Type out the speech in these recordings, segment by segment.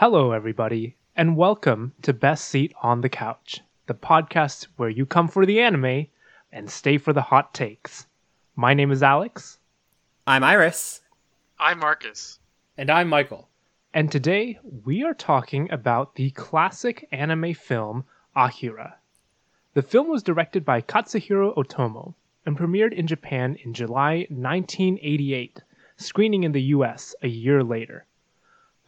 Hello, everybody, and welcome to Best Seat on the Couch, the podcast where you come for the anime and stay for the hot takes. My name is Alex, I'm Iris. I'm Marcus. And I'm Michael. and today we are talking about the classic anime film Akira. The film was directed by Katsuhiro Otomo and premiered in Japan in July 1988, screening in the US a year later.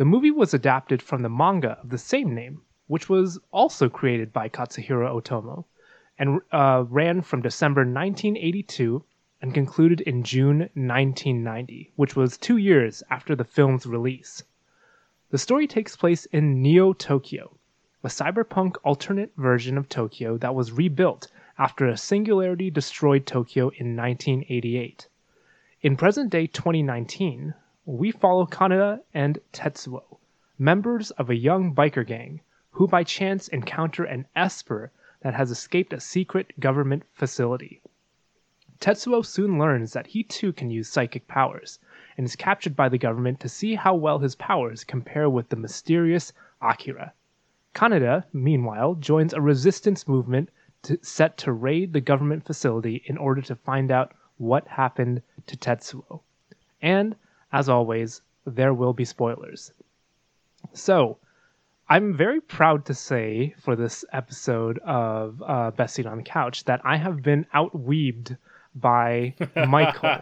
The movie was adapted from the manga of the same name, which was also created by Katsuhiro Otomo, and uh, ran from December 1982 and concluded in June 1990, which was two years after the film's release. The story takes place in Neo Tokyo, a cyberpunk alternate version of Tokyo that was rebuilt after a singularity destroyed Tokyo in 1988. In present day 2019, we follow Kaneda and Tetsuo, members of a young biker gang who by chance encounter an Esper that has escaped a secret government facility. Tetsuo soon learns that he too can use psychic powers and is captured by the government to see how well his powers compare with the mysterious Akira. Kaneda, meanwhile, joins a resistance movement to, set to raid the government facility in order to find out what happened to Tetsuo. And, as always, there will be spoilers. So, I'm very proud to say for this episode of uh, Best Seat on the Couch that I have been outweebed by Michael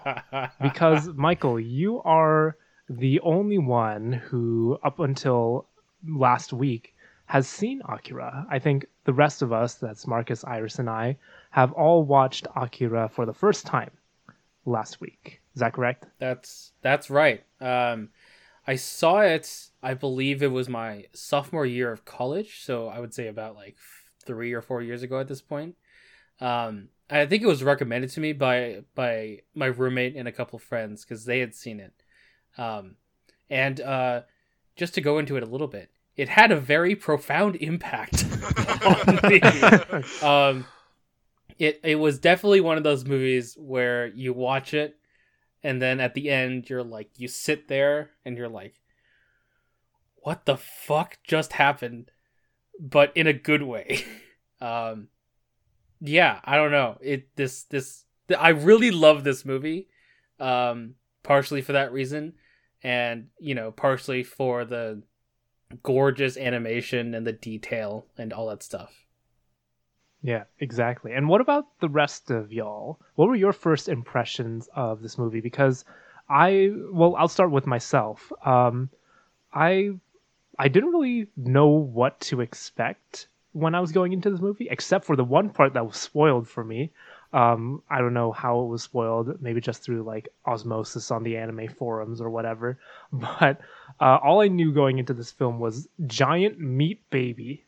because Michael, you are the only one who, up until last week, has seen Akira. I think the rest of us, that's Marcus, Iris, and I, have all watched Akira for the first time last week. Is that correct? That's that's right. Um, I saw it. I believe it was my sophomore year of college, so I would say about like three or four years ago at this point. Um, I think it was recommended to me by by my roommate and a couple friends because they had seen it. Um, and uh, just to go into it a little bit, it had a very profound impact on me. um, it it was definitely one of those movies where you watch it, and then at the end you're like you sit there and you're like, what the fuck just happened, but in a good way. um, yeah, I don't know. It this this I really love this movie, um, partially for that reason, and you know partially for the gorgeous animation and the detail and all that stuff. Yeah, exactly. And what about the rest of y'all? What were your first impressions of this movie? Because I, well, I'll start with myself. Um, I, I didn't really know what to expect when I was going into this movie, except for the one part that was spoiled for me. Um, I don't know how it was spoiled, maybe just through like osmosis on the anime forums or whatever. But uh, all I knew going into this film was giant meat baby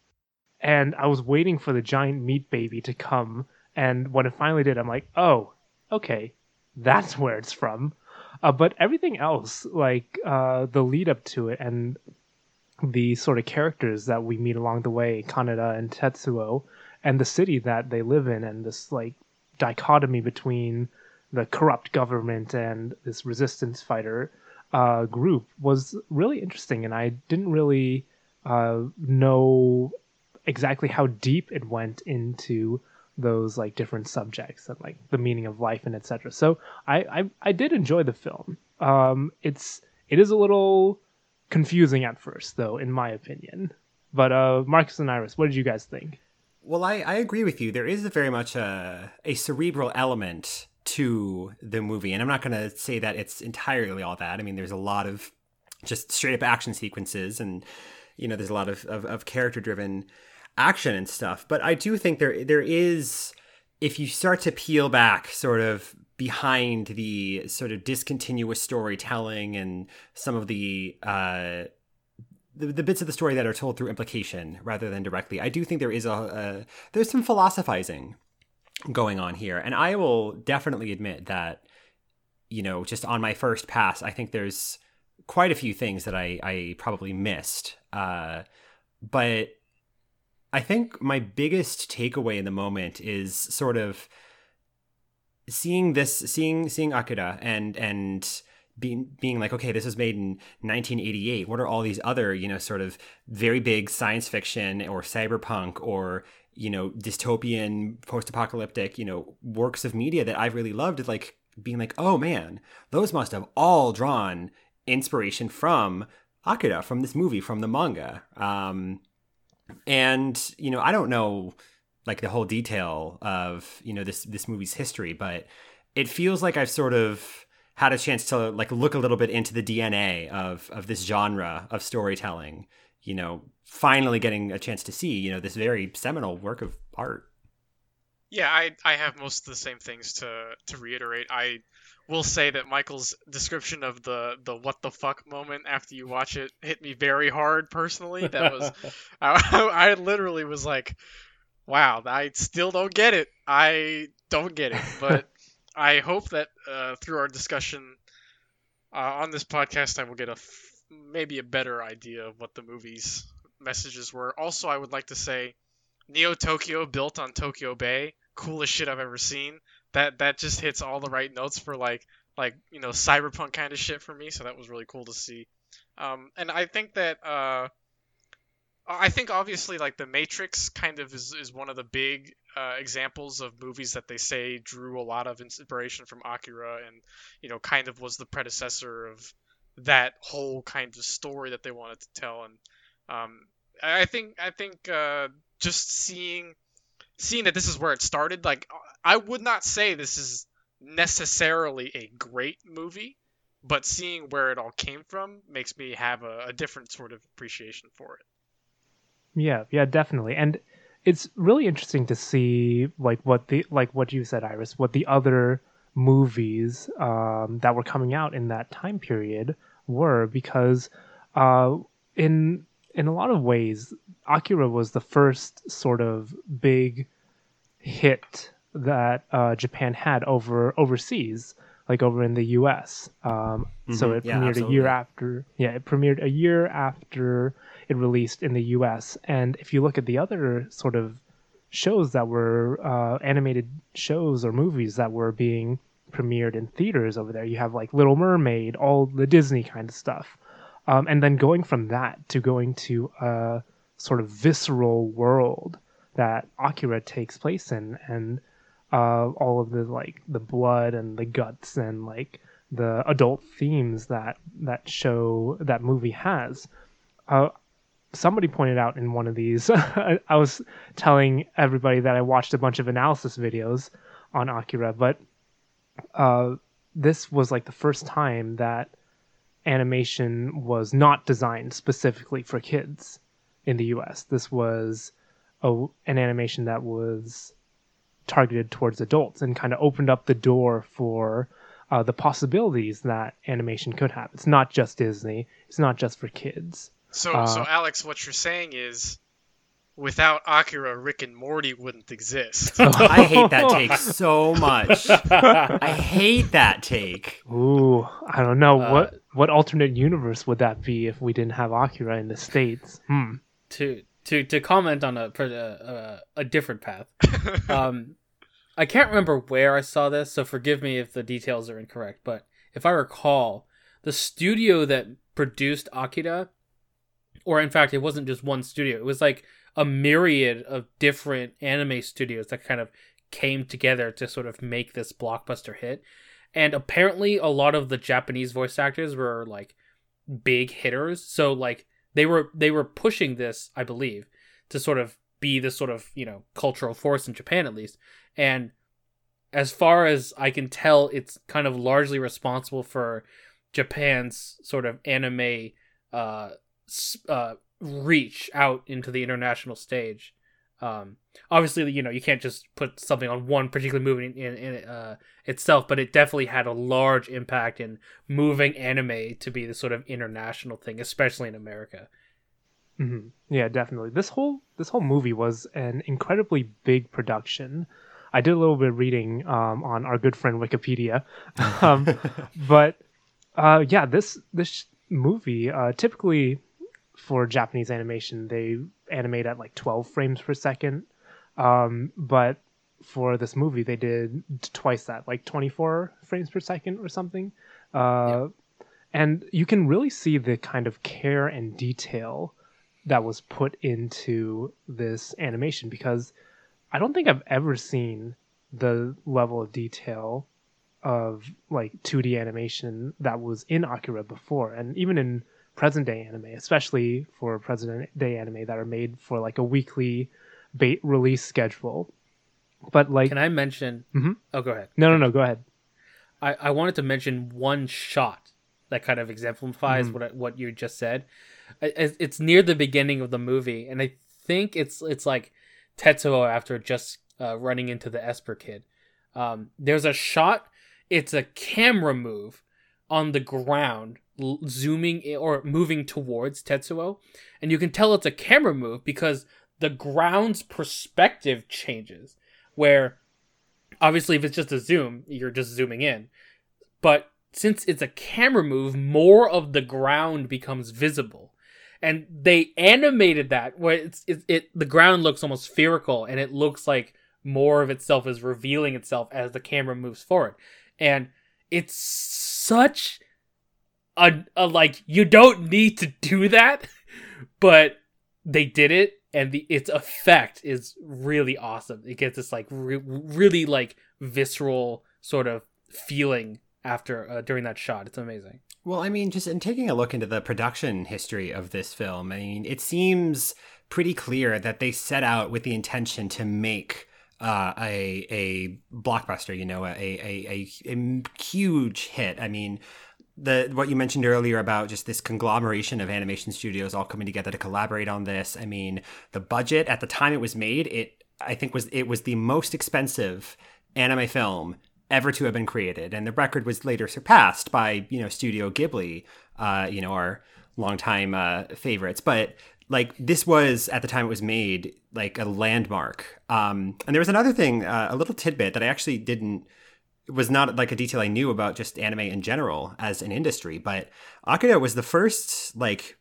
and I was waiting for the giant meat baby to come. And when it finally did, I'm like, oh, okay, that's where it's from. Uh, but everything else, like uh, the lead up to it and the sort of characters that we meet along the way, Kaneda and Tetsuo, and the city that they live in, and this like dichotomy between the corrupt government and this resistance fighter uh, group was really interesting. And I didn't really uh, know exactly how deep it went into those like different subjects and like the meaning of life and etc. So I, I I did enjoy the film. Um, it's it is a little confusing at first though, in my opinion. But uh, Marcus and Iris, what did you guys think? Well, I, I agree with you. There is a very much a, a cerebral element to the movie, and I'm not going to say that it's entirely all that. I mean, there's a lot of just straight up action sequences, and you know, there's a lot of, of, of character driven action and stuff. But I do think there there is if you start to peel back sort of behind the sort of discontinuous storytelling and some of the uh the, the bits of the story that are told through implication rather than directly i do think there is a, there's some philosophizing going on here and i will definitely admit that you know just on my first pass i think there's quite a few things that i i probably missed uh but I think my biggest takeaway in the moment is sort of seeing this, seeing seeing Akira and and being being like, okay, this was made in 1988. What are all these other, you know, sort of very big science fiction or cyberpunk or you know dystopian post-apocalyptic you know works of media that I've really loved? Like being like, oh man, those must have all drawn inspiration from Akira, from this movie, from the manga. Um, and you know, I don't know like the whole detail of you know this this movie's history, but it feels like I've sort of had a chance to like look a little bit into the DNA of of this genre of storytelling. You know, finally getting a chance to see you know this very seminal work of art. Yeah, I I have most of the same things to to reiterate. I will say that Michael's description of the the what the fuck moment after you watch it hit me very hard personally. That was I, I literally was like, wow, I still don't get it. I don't get it, but I hope that uh, through our discussion uh, on this podcast, I will get a f- maybe a better idea of what the movie's messages were. Also, I would like to say, Neo Tokyo built on Tokyo Bay, coolest shit I've ever seen. That that just hits all the right notes for like like you know cyberpunk kind of shit for me. So that was really cool to see. Um, and I think that uh, I think obviously like the Matrix kind of is, is one of the big uh, examples of movies that they say drew a lot of inspiration from Akira and you know kind of was the predecessor of that whole kind of story that they wanted to tell and um, I think I think uh, just seeing seeing that this is where it started like I would not say this is necessarily a great movie but seeing where it all came from makes me have a, a different sort of appreciation for it yeah, yeah, definitely. And it's really interesting to see like what the like what you said, Iris, what the other movies um, that were coming out in that time period were, because uh, in in a lot of ways, Akira was the first sort of big hit that uh, Japan had over overseas, like over in the U.S. Um, mm-hmm. So it premiered yeah, a year after. Yeah, it premiered a year after it released in the US. And if you look at the other sort of shows that were uh, animated shows or movies that were being premiered in theaters over there, you have like Little Mermaid, all the Disney kind of stuff. Um, and then going from that to going to a sort of visceral world that Akira takes place in, and all of the like the blood and the guts and like the adult themes that that show that movie has. Uh, somebody pointed out in one of these, I was telling everybody that I watched a bunch of analysis videos on Akira, but uh, this was like the first time that animation was not designed specifically for kids in the US. This was a, an animation that was targeted towards adults and kind of opened up the door for uh, the possibilities that animation could have. It's not just Disney, it's not just for kids. So, uh, so Alex, what you're saying is, without Akira, Rick and Morty wouldn't exist. I hate that take so much. I hate that take. Ooh, I don't know uh, what what alternate universe would that be if we didn't have Akira in the states. Hmm. To to to comment on a a, a different path. Um, I can't remember where I saw this, so forgive me if the details are incorrect. But if I recall, the studio that produced Akira or in fact, it wasn't just one studio. It was like a myriad of different anime studios that kind of came together to sort of make this blockbuster hit. And apparently, a lot of the Japanese voice actors were like big hitters. So like they were they were pushing this, I believe, to sort of be this sort of you know cultural force in Japan at least. And as far as I can tell, it's kind of largely responsible for Japan's sort of anime uh, uh, reach out into the international stage. Um, obviously, you know, you can't just put something on one particular movie in, in, uh, itself, but it definitely had a large impact in moving anime to be the sort of international thing, especially in America. Mm-hmm. Yeah, definitely. This whole this whole movie was an incredibly big production. I did a little bit of reading um, on our good friend Wikipedia, um, but uh, yeah, this this movie uh, typically for Japanese animation, they animate at like 12 frames per second. Um, but for this movie, they did twice that, like 24 frames per second or something. Uh, and you can really see the kind of care and detail that was put into this animation because I don't think I've ever seen the level of detail of like 2D animation that was in Akira before, and even in present day anime, especially for present day anime that are made for like a weekly bait release schedule. But like, Can I mention? Mhm. Oh, go ahead. no, no, no, go ahead. I, I wanted to mention one shot that kind of exemplifies Mhm. what I, what you just said. It's near the beginning of the movie, and I think it's it's like Tetsuo after just uh, running into the Esper kid. Um, there's a shot. It's a camera move on the ground, zooming in, or moving towards Tetsuo, and you can tell it's a camera move because the ground's perspective changes. Where obviously, if it's just a zoom, you're just zooming in but since it's a camera move, more of the ground becomes visible. And they animated that where it's it, it the ground looks almost spherical and it looks like more of itself is revealing itself as the camera moves forward. And it's such a, a like you don't need to do that, but they did it and the its effect is really awesome. It gets this like re- really like visceral sort of feeling after uh, during that shot. It's amazing. Well, I mean, just in taking a look into the production history of this film, I mean, it seems pretty clear that they set out with the intention to make uh, a a blockbuster, you know, a, a a a huge hit. I mean, the what you mentioned earlier about just this conglomeration of animation studios all coming together to collaborate on this. I mean, the budget at the time it was made, it I think was it was the most expensive anime film ever to have been created, and the record was later surpassed by you know Studio Ghibli, uh, you know our longtime uh, favorites. But like this was at the time it was made like a landmark. Um, and there was another thing, uh, a little tidbit that I actually didn't was not like a detail I knew about just anime in general as an industry, but Akira was the first like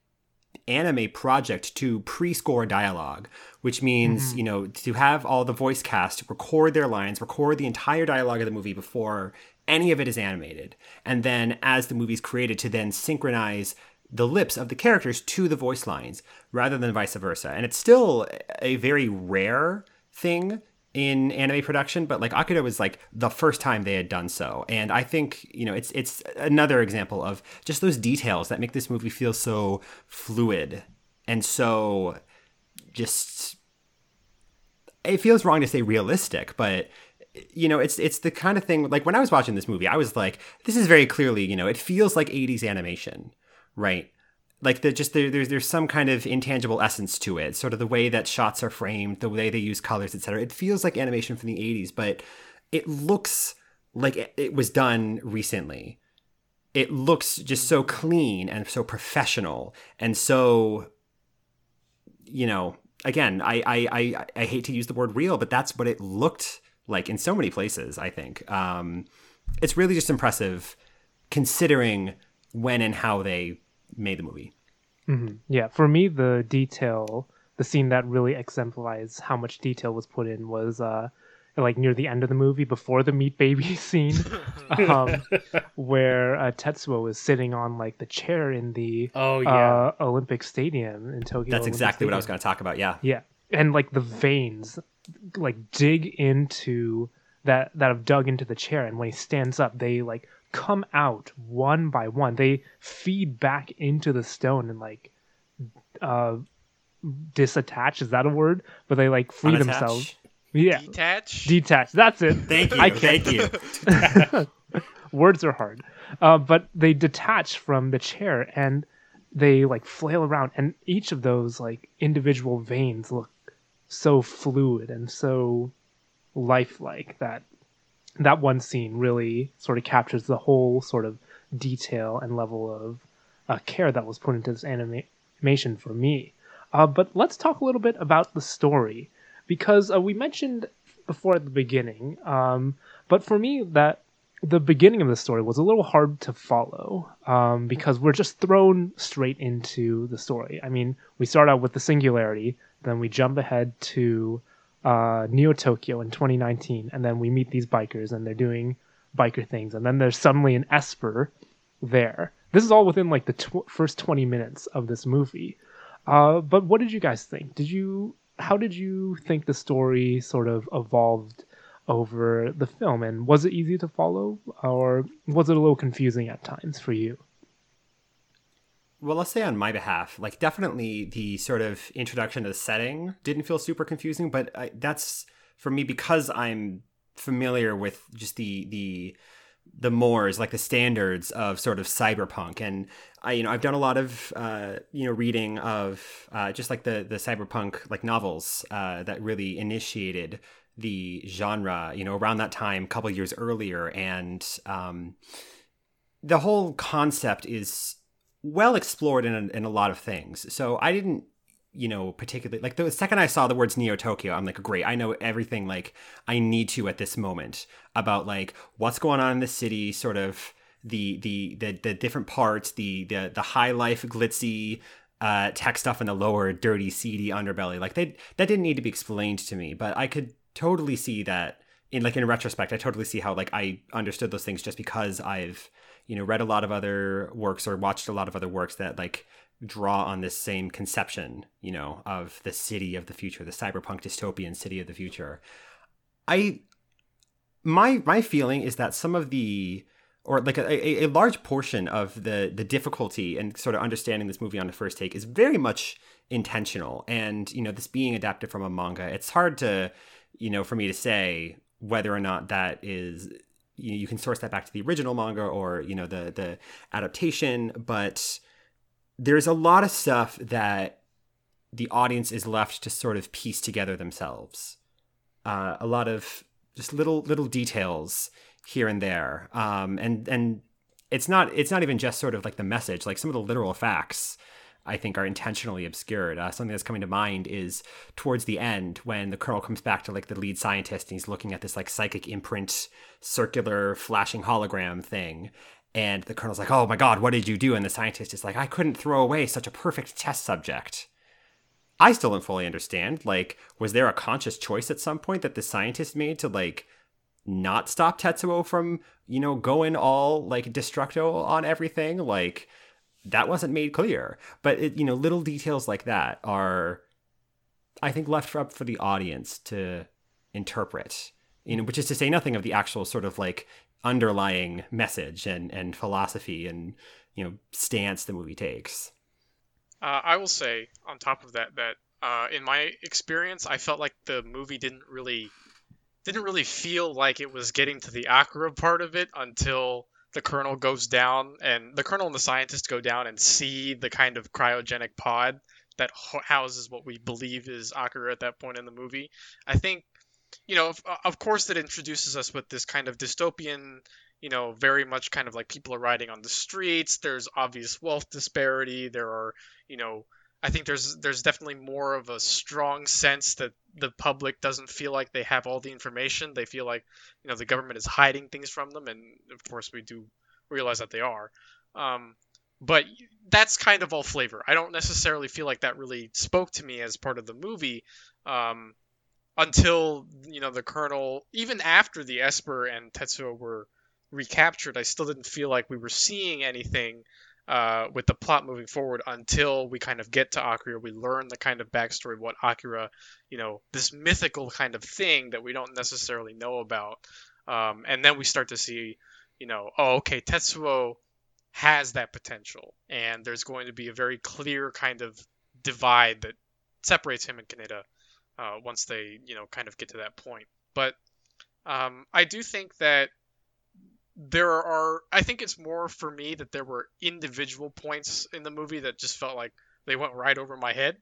anime project to pre-score dialogue, which means, mm-hmm. you know, to have all the voice cast record their lines, record the entire dialogue of the movie before any of it is animated. And then as the movie's created to then synchronize the lips of the characters to the voice lines rather than vice versa. And it's still a very rare thing in anime production, but like Akira was like the first time they had done so. And I think, you know, it's it's another example of just those details that make this movie feel so fluid and so just it feels wrong to say realistic, but you know, it's it's the kind of thing like when I was watching this movie, I was like, this is very clearly, you know, it feels like 80s animation, right? Like the just there, there's there's some kind of intangible essence to it, sort of the way that shots are framed, the way they use colors, etc. It feels like animation from the 80s, but it looks like it, it was done recently. It looks just so clean and so professional and so you know, again, I, I, I, I hate to use the word real, but that's what it looked like in so many places, I think. Um, it's really just impressive considering when and how they made the movie. hmm Yeah, for me, the detail, the scene that really exemplifies how much detail was put in was uh, like near the end of the movie, before the meat baby scene, um, where uh, Tetsuo is sitting on like the chair in the Oh yeah. uh, Olympic Stadium in Tokyo. That's Olympic exactly what I was going to talk about. Yeah. Yeah, and like the veins, like dig into that that have dug into the chair, and when he stands up, they like come out one by one. They feed back into the stone and like uh disattach. Is that a word? But they like free Unattach. themselves. Yeah, Detach. detach. That's it. Thank you. I can't- Thank you. words are hard uh, but they detach from the chair and they like flail around and each of those like individual veins look so fluid and so lifelike that that one scene really sort of captures the whole sort of detail and level of uh, care that was put into this anima- animation for me uh, but let's talk a little bit about the story because uh, we mentioned before at the beginning um, but for me that the beginning of the story was a little hard to follow um, because we're just thrown straight into the story. I mean, we start out with the singularity, then we jump ahead to uh, Neo Tokyo in 2019, and then we meet these bikers and they're doing biker things, and then there's suddenly an Esper there this is all within like the tw- first 20 minutes of this movie. Uh, but what did you guys think? Did you how did you think the story sort of evolved over the film and was it easy to follow or was it a little confusing at times for you? Well, I'll say on my behalf, like definitely the sort of introduction to the setting didn't feel super confusing, but I, that's for me because I'm familiar with just the the the mores like the standards of sort of cyberpunk. And i you know i've done a lot of uh, you know reading of uh, just like the the cyberpunk like novels uh, that really initiated the genre you know around that time a couple years earlier. And um, the whole concept is well explored in a, in a lot of things. So i didn't you know, particularly like the second I saw the words Neo Tokyo, I'm like, great, I know everything like I need to at this moment about like what's going on in the city, sort of the the the, the different parts, the the the high life glitzy uh, tech stuff and the lower dirty seedy underbelly. Like they that didn't need to be explained to me, but I could totally see that in like in retrospect, I totally see how like I understood those things just because I've you know read a lot of other works or watched a lot of other works that like draw on this same conception, you know, of the city of the future, the cyberpunk dystopian city of the future. I my my feeling is that some of the or like a, a large portion of the the difficulty and sort of understanding this movie on the first take is very much intentional and you know this being adapted from a manga it's hard to you know for me to say whether or not that is you, know, you can source that back to the original manga or you know the the adaptation but there's a lot of stuff that the audience is left to sort of piece together themselves. Uh, a lot of just little little details here and there, um, and and it's not it's not even just sort of like the message. Like some of the literal facts, I think, are intentionally obscured. Uh, something that's coming to mind is towards the end when the colonel comes back to like the lead scientist and he's looking at this like psychic imprint, circular flashing hologram thing, and the colonel's like, "Oh my god, what did you do?" And the scientist is like, "I couldn't throw away such a perfect test subject." I still don't fully understand. Like, was there a conscious choice at some point that the scientist made to like not stop Tetsuo from, you know, going all like destructo on everything? Like, that wasn't made clear. But it, you know, little details like that are, I think, left up for the audience to interpret. You know, which is to say nothing of the actual sort of like underlying message and and philosophy and you know stance the movie takes. Uh, I will say on top of that that uh, in my experience, I felt like the movie didn't really didn't really feel like it was getting to the Akira part of it until the colonel goes down and the colonel and the scientist go down and see the kind of cryogenic pod that houses what we believe is Akira at that point in the movie. I think you know, of, of course, it introduces us with this kind of dystopian, you know, very much kind of like people are riding on the streets. There's obvious wealth disparity. There are, you know, I think there's there's definitely more of a strong sense that the public doesn't feel like they have all the information. They feel like, you know, the government is hiding things from them, and of course we do realize that they are. Um, but that's kind of all flavor. I don't necessarily feel like that really spoke to me as part of the movie. Um, until you know the colonel even after the esper and tetsuo were recaptured i still didn't feel like we were seeing anything uh, with the plot moving forward until we kind of get to akira. We learn the kind of backstory what akira you know this mythical kind of thing that we don't necessarily know about. Um, and then we start to see you know oh okay tetsuo has that potential. And there's going to be a very clear kind of divide that separates him and kaneda uh, once they you know kind of get to that point. But um, I do think that there are. I think it's more for me that there were individual points in the movie that just felt like they went right over my head.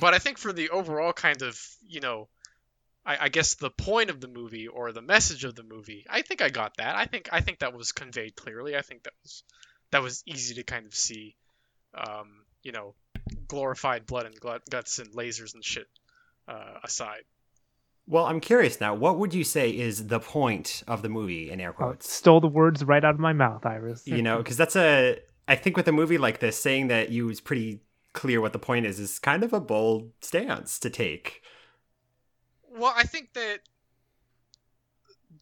But I think for the overall kind of you know. I, I guess the point of the movie or the message of the movie, I think I got that. I think I think that was conveyed clearly. I think that was that was easy to kind of see. Um, you know, glorified blood and guts and lasers and shit uh, aside. Well, I'm curious now. What would you say is the point of the movie in air oh, quotes? Oh, stole the words right out of my mouth, Iris. you know, because that's a. I think with a movie like this, saying that you was pretty clear what the point is is kind of a bold stance to take. Well, I think that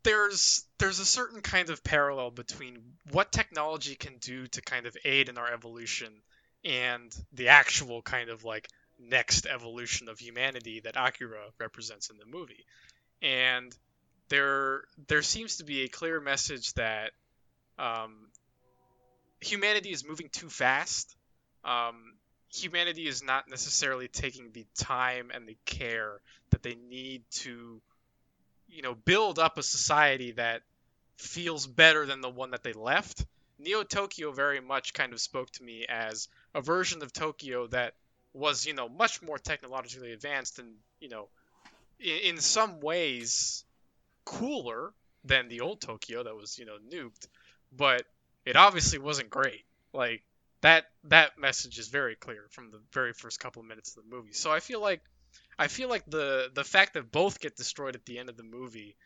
there's there's a certain kind of parallel between what technology can do to kind of aid in our evolution and the actual kind of like next evolution of humanity that Akira represents in the movie. And there there seems to be a clear message that um, humanity is moving too fast. Um, humanity is not necessarily taking the time and the care that they need to, you know, build up a society that feels better than the one that they left. Neo Tokyo very much kind of spoke to me as a version of Tokyo that was, you know, much more technologically advanced and, you know, in, in some ways cooler than the old Tokyo that was, you know, nuked, but it obviously wasn't great. Like that that message is very clear from the very first couple of minutes of the movie. So I feel like I feel like the the fact that both get destroyed at the end of the movie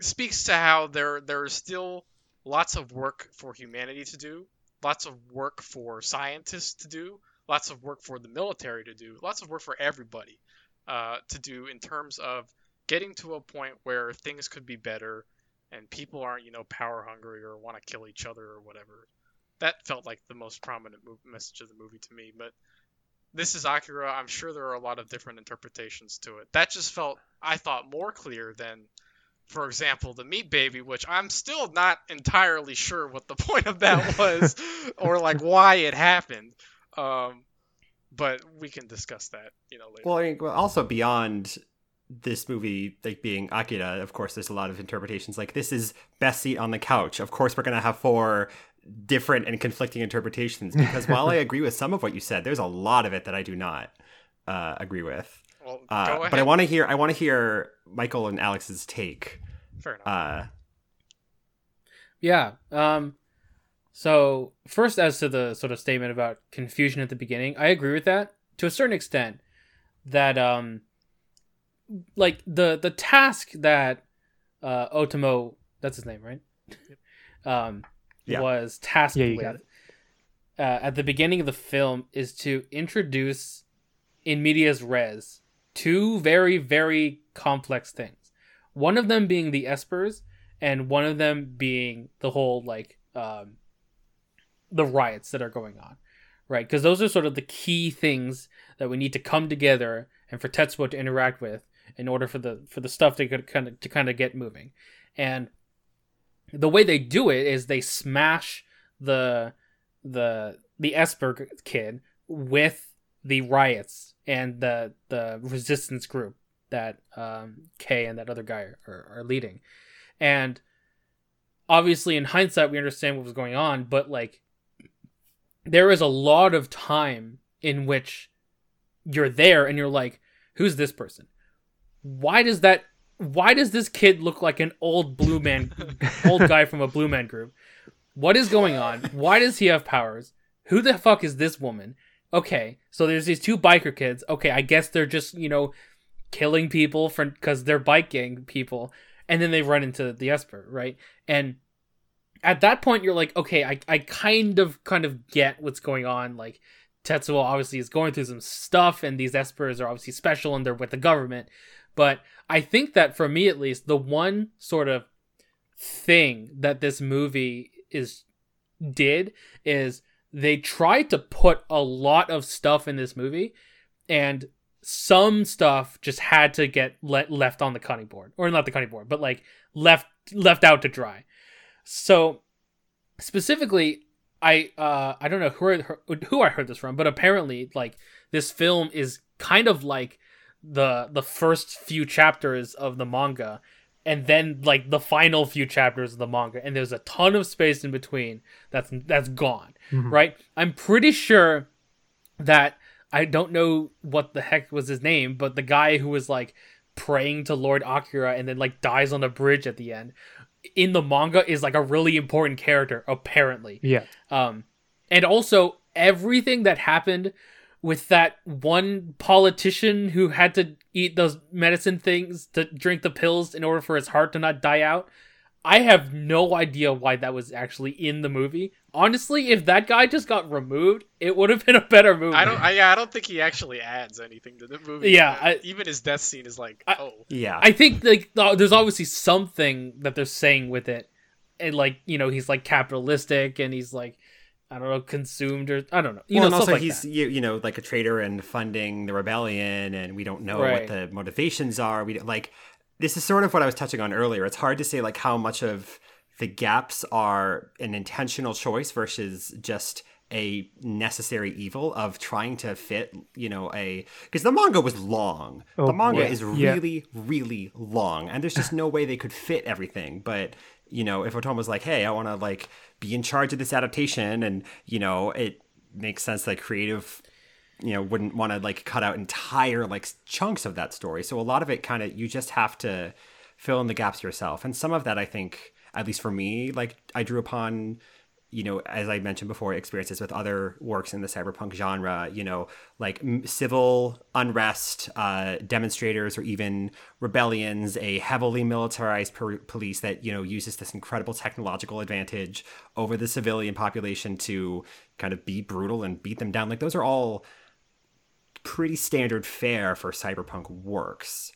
speaks to how there there is still lots of work for humanity to do, lots of work for scientists to do, lots of work for the military to do, lots of work for everybody uh, to do in terms of getting to a point where things could be better and people aren't you know power hungry or want to kill each other or whatever. That felt like the most prominent message of the movie to me, but this is Akira. I'm sure there are a lot of different interpretations to it. That just felt, I thought, more clear than for example, the meat baby, which I'm still not entirely sure what the point of that was or like why it happened. Um, but we can discuss that, you know, later. Well, I mean, also beyond this movie like being Akira, of course, there's a lot of interpretations. Like this is best seat on the couch. Of course, we're gonna have four different and conflicting interpretations. Because while I agree with some of what you said, there's a lot of it that I do not uh, agree with. Well, uh, but I want to hear I want to hear Michael and Alex's take. Fair enough. Uh, yeah. Um. So first, as to the sort of statement about confusion at the beginning, I agree with that to a certain extent. That um, like the the task that uh Otomo, that's his name, right? um, Yeah. was tasked Yeah, with. Uh, at the beginning of the film is to introduce in medias res two very very complex things. One of them being the espers, and one of them being the whole like um, the riots that are going on, right? Because those are sort of the key things that we need to come together and for Tetsuo to interact with in order for the for the stuff to kind of to kind of get moving, and the way they do it is they smash the the the Esper kid with the riots and the the resistance group that um, Kay and that other guy are, are leading, and obviously in hindsight we understand what was going on, but like there is a lot of time in which you're there and you're like, who's this person? Why does that? Why does this kid look like an old blue man, old guy from a blue man group? What is going on? Why does he have powers? Who the fuck is this woman? Okay, so there's these two biker kids. Okay, I guess they're just you know killing people for because they're bike gang people, and then they run into the Esper, right? And at that point, you're like, okay, I I kind of kind of get what's going on. Like Tetsuo obviously is going through some stuff, and these Espers are obviously special and they're with the government. But I think that for me at least, the one sort of thing that this movie is did is they tried to put a lot of stuff in this movie and some stuff just had to get let left on the cutting board or not the cutting board but like left left out to dry so specifically i uh i don't know who I, who i heard this from but apparently like this film is kind of like the the first few chapters of the manga and then like the final few chapters of the manga and there's a ton of space in between that's that's gone Mhm. right i'm pretty sure that i don't know what the heck was his name but the guy who was like praying to lord akira and then like dies on a bridge at the end in the manga is like a really important character apparently Yeah. um, and also everything that happened with that one politician who had to eat those medicine things to drink the pills in order for his heart to not die out. I have no idea why that was actually in the movie. Honestly, if that guy just got removed, it would have been a better movie. I don't. I, yeah, I don't think he actually adds anything to the movie. Yeah, I- even his death scene is like, I- oh, Yeah. I think like there's obviously something that they're saying with it, and like you know he's like capitalistic and he's like I don't know consumed or I don't know you well, know and also like he's you, you know like a traitor and funding the rebellion, and we don't know Right. what the motivations are. We don't- like this is sort of what I was touching on earlier. It's hard to say like how much of the gaps are an intentional choice versus just a necessary evil of trying to fit, you know, a because the manga was long. Oh, the manga yeah. is Yeah. really, really long, and there's just no way they could fit everything. But you know, if Otomo was like, "Hey, I want to like be in charge of this adaptation," and you know, it makes sense that creative, you know, wouldn't want to like cut out entire like chunks of that story. So a lot of it kind of you just have to fill in the gaps yourself, and some of that I think, at least for me, like I drew upon you know, as I mentioned before, experiences with other works in the cyberpunk genre, you know, like civil unrest, uh, demonstrators, or even rebellions, a heavily militarized per- police that, you know, uses this incredible technological advantage over the civilian population to kind of be brutal and beat them down. Like, those are all pretty standard fare for cyberpunk works.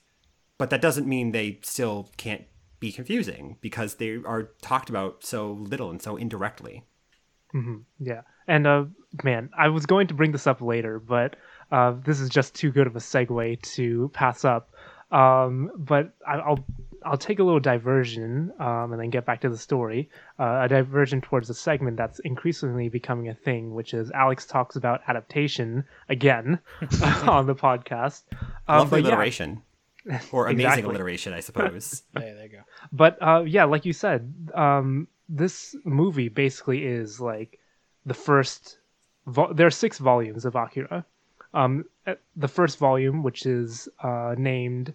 But that doesn't mean they still can't be confusing because they are talked about so little and so indirectly. Yeah, and uh, man, I was going to bring this up later, but uh, this is just too good of a segue to pass up. Um, but I, I'll I'll take a little diversion um, and then get back to the story. Uh, a diversion towards a segment that's increasingly becoming a thing, which is Alex talks about adaptation again on the podcast. Um, Lovely but yeah. Or amazing Exactly. alliteration, I suppose. Yeah, there you go. but uh, yeah, like you said, um, this movie basically is like the first. Vo- there are six volumes of Akira. Um, the first volume, which is uh, named,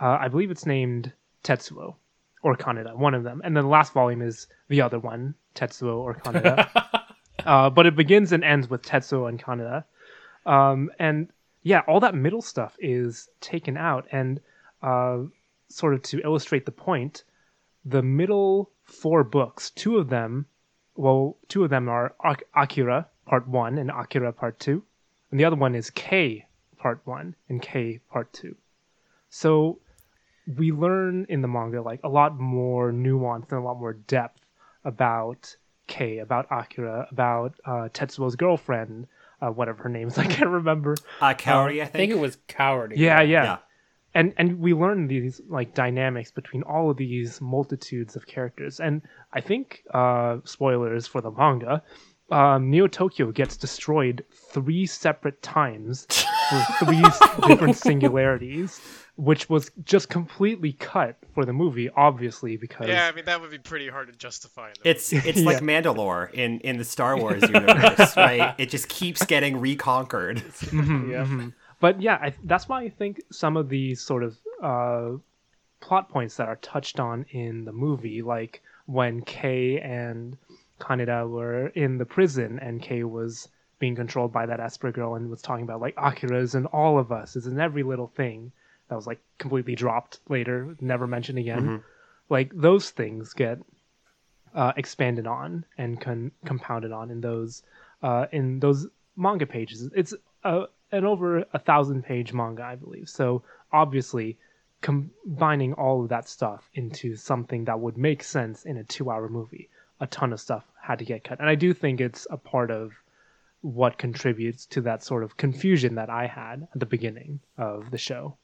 uh, I believe it's named Tetsuo or Kaneda, one of them, and then the last volume is the other one, Tetsuo or Kaneda. uh, but it begins and ends with Tetsuo and Kaneda. Um, and yeah, all that middle stuff is taken out, and uh, sort of to illustrate the point, the middle four books, two of them, well, two of them are Ak- Akira Part One and Akira Part Two, and the other one is K Part One and K Part Two. So we learn in the manga like a lot more nuance and a lot more depth about K, about Akira, about uh, Tetsuo's girlfriend, uh, whatever her name is, I can't remember. Uh, Kaori, I I think. think it was coward. Yeah, yeah, Yeah. And and we learn these like dynamics between all of these multitudes of characters. And I think uh, spoilers for the manga, um, Neo Tokyo gets destroyed three separate times for three different singularities, which was just completely cut for the movie, obviously because yeah. I mean, that would be pretty hard to justify. In It's movie. it's like Mandalore in, in the Star Wars universe, right? It just keeps getting reconquered. Mhm, Yeah. mhm. But yeah, I, that's why I think some of these sort of uh, plot points that are touched on in the movie, like when Kay and Kaneda were in the prison and Kay was being controlled by that Esper girl and was talking about like Akira's and all of us is in every little thing that was like completely dropped later, never mentioned again. Like those things get uh, expanded on and con- compounded on in those uh, in those manga pages. It's uh, an over a thousand page manga, I believe. So obviously, combining all of that stuff into something that would make sense in a two hour movie, a ton of stuff had to get cut, and I do think it's a part of what contributes to that sort of confusion that I had at the beginning of the show.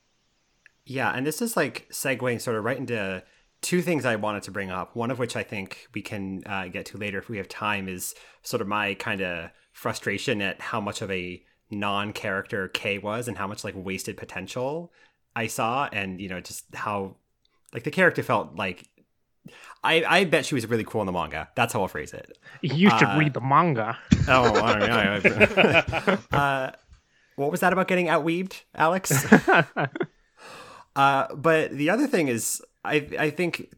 Yeah, and this is like segueing sort of right into two things I wanted to bring up. One of which I think we can uh, get to later if we have time is sort of my kind of frustration at how much of a non-character K was and how much like wasted potential I saw, and you know just how like the character felt like. I, I bet she was really cool in the manga. That's how I'll phrase it. You should Uh, read the manga. Oh, I don't know. uh, what was that about getting outweebed, Alex? uh, but the other thing is, I I think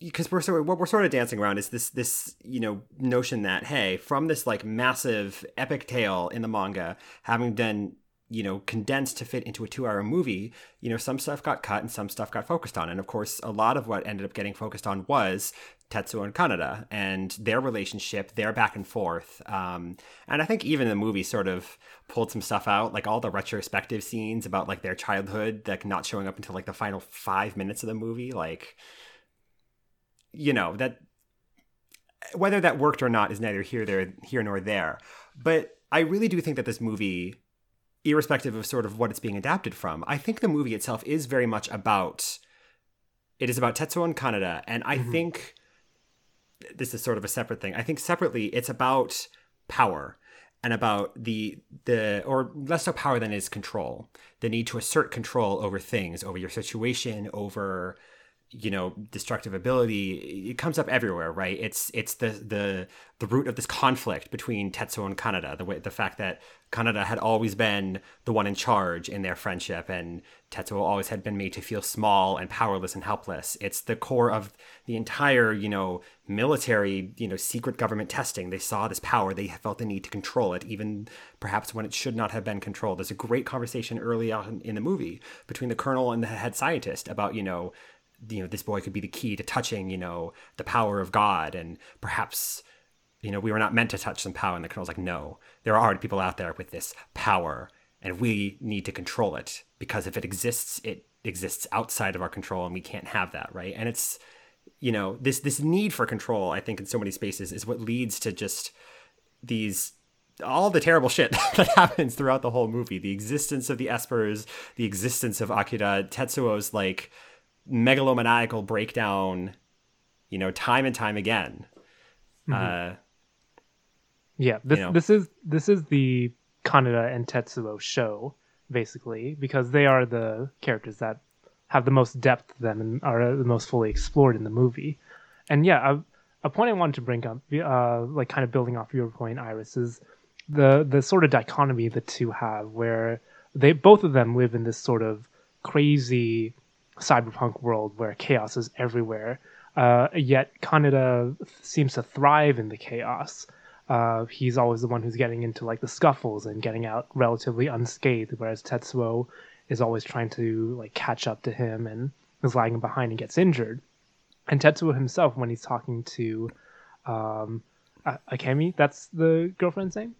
because we're sort of, what we're sort of dancing around is this this you know notion that hey, from this like massive epic tale in the manga, having been you know condensed to fit into a two hour movie you know some stuff got cut and some stuff got focused on. And of course a lot of what ended up getting focused on was tetsuo and kaneda and their relationship their back and forth. Um, and i think even the movie sort of pulled some stuff out like all the retrospective scenes about like their childhood like not showing up until like the final five minutes of the movie like you know that whether that worked or not is neither here there here nor there. But i really do think that this movie irrespective of sort of what it's being adapted from, I think the movie itself is very much about it is about Tetsuo and Kaneda, and I mm-hmm. think this is sort of a separate thing. I think separately it's about power and about the the or less so power than is control. The need to assert control over things, over your situation, over you know destructive ability it comes up everywhere right? It's it's the the the root of this conflict between tetsuo and kaneda the way the fact that kaneda had always been the one in charge in their friendship and tetsuo always had been made to feel small and powerless and helpless. It's the core of the entire you know military you know secret government testing. They saw this power. They felt the need to control it even perhaps when it should not have been controlled. There's a great conversation early on in the movie between the colonel and the head scientist about you know you know this boy could be the key to touching you know the power of god. And perhaps you know we were not meant to touch some power. And the colonel's like no there are already people out there with this power and we need to control it because if it exists it exists outside of our control and we can't have that right? And it's you know this this need for control i think in so many spaces is what leads to just these all the terrible shit that happens throughout the whole movie. The existence of the espers the existence of akira tetsuo's like megalomaniacal breakdown, you know, time and time again. Mm-hmm. Uh, yeah, this you know. this is this is the Kaneda and Tetsuo show basically because they are the characters that have the most depth to them and are the most fully explored in the movie. And yeah, a, a point I wanted to bring up, uh, like kind of building off your point, Iris, is the the sort of dichotomy the two have, where they both of them live in this sort of crazy cyberpunk world where chaos is everywhere. Uh, yet Kaneda seems to thrive in the chaos. Uh, he's always the one who's getting into like the scuffles and getting out relatively unscathed, whereas Tetsuo is always trying to like catch up to him and is lagging behind and gets injured. And Tetsuo himself, when he's talking to um, Akemi, that's the girlfriend's name.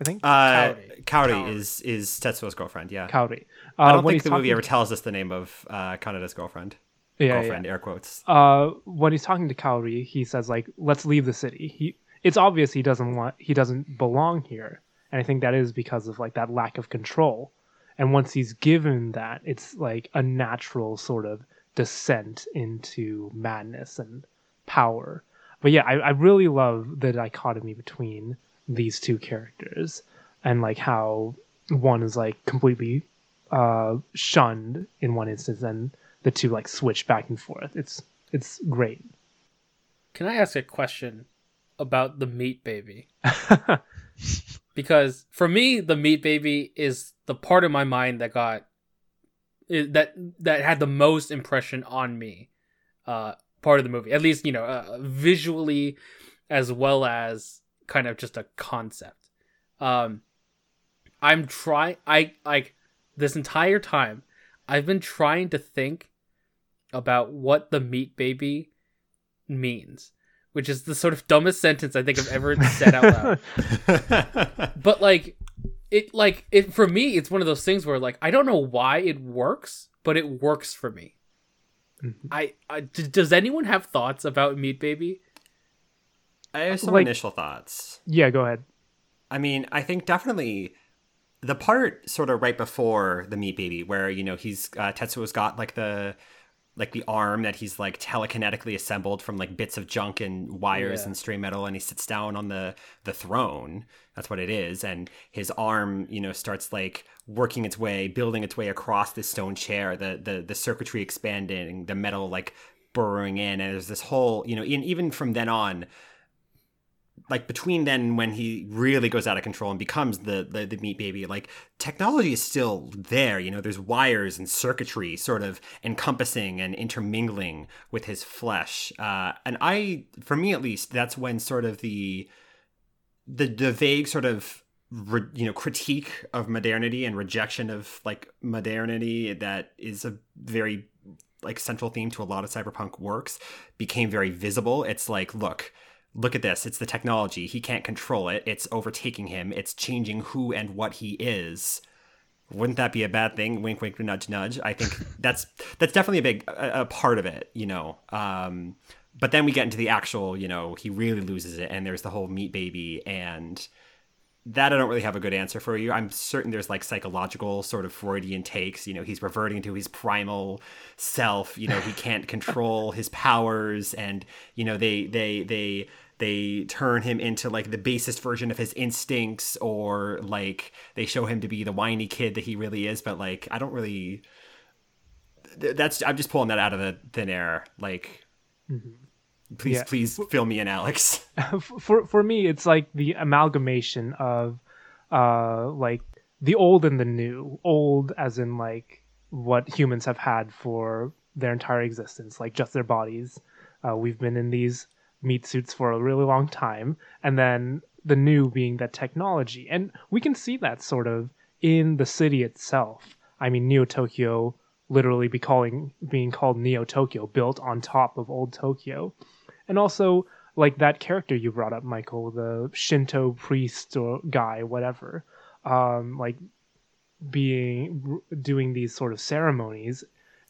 I think. Uh, Kaori. is is Tetsuo's girlfriend. Yeah. Kaori. Uh, I don't think the movie ever tells us the name of uh, Kaneda's girlfriend. Yeah, girlfriend, yeah. air quotes. Uh, when he's talking to Kaori, he says like, "Let's leave the city." He, it's obvious he doesn't want, he doesn't belong here, and I think that is because of like that lack of control. And once he's given that, it's like a natural sort of descent into madness and power. But yeah, I, I really love the dichotomy between these two characters and like how one is like completely uh shunned in one instance and the two like switch back and forth. It's it's great. Can i ask a question about the meat baby? Because for me the meat baby is the part of my mind that got that that had the most impression on me uh part of the movie. At least you know uh, visually as well as kind of just a concept. Um, I'm trying. I like this entire time. I've been trying to think about what the meat baby means, which is the sort of dumbest sentence I think I've ever said out loud. but like, it like it for me, it's one of those things where like I don't know why it works, but it works for me. Mm-hmm. I, I d- does anyone have thoughts about Meat Baby? I have some like, initial thoughts. Yeah, go ahead. I mean, I think definitely the part sort of right before the meat baby, where you know he's uh, Tetsuo's got like the like the arm that he's like telekinetically assembled from like bits of junk and wires yeah. and stray metal, and he sits down on the the throne. That's what it is, and his arm, you know, starts like working its way, building its way across this stone chair. The the the circuitry expanding, the metal like burrowing in, and there's this whole, you know, even from then on like between then when he really goes out of control and becomes the, the, the meat baby like technology is still there you know? There's wires and circuitry sort of encompassing and intermingling with his flesh uh, and i for me at least that's when sort of the the the vague sort of re- you know critique of modernity and rejection of like modernity that is a very like central theme to a lot of cyberpunk works became very visible. It's like look look at this it's the technology he can't control it it's overtaking him it's changing who and what he is wouldn't that be a bad thing wink wink nudge nudge i think that's that's definitely a big a, a part of it you know um but then we get into the actual you know he really loses it and there's the whole meat baby and that I don't really have a good answer for you. I'm certain there's like psychological sort of Freudian takes. You know, he's reverting to his primal self. You know, he can't control his powers, and you know they they they they turn him into like the basest version of his instincts, or like they show him to be the whiny kid that he really is. But like, I don't really. That's I'm just pulling that out of the thin air. Like, mm-hmm. Please, yeah. please fill me in, Alex. for for me, it's like the amalgamation of, uh, like the old and the new. Old, as in like what humans have had for their entire existence, like just their bodies. Uh, we've been in these meat suits for a really long time, and then the new being that technology, and we can see that sort of in the city itself. I mean, Neo Tokyo literally be calling being called Neo Tokyo, built on top of old Tokyo and also like that character you brought up, Michael, the Shinto priest or guy, whatever, um, like being doing these sort of ceremonies.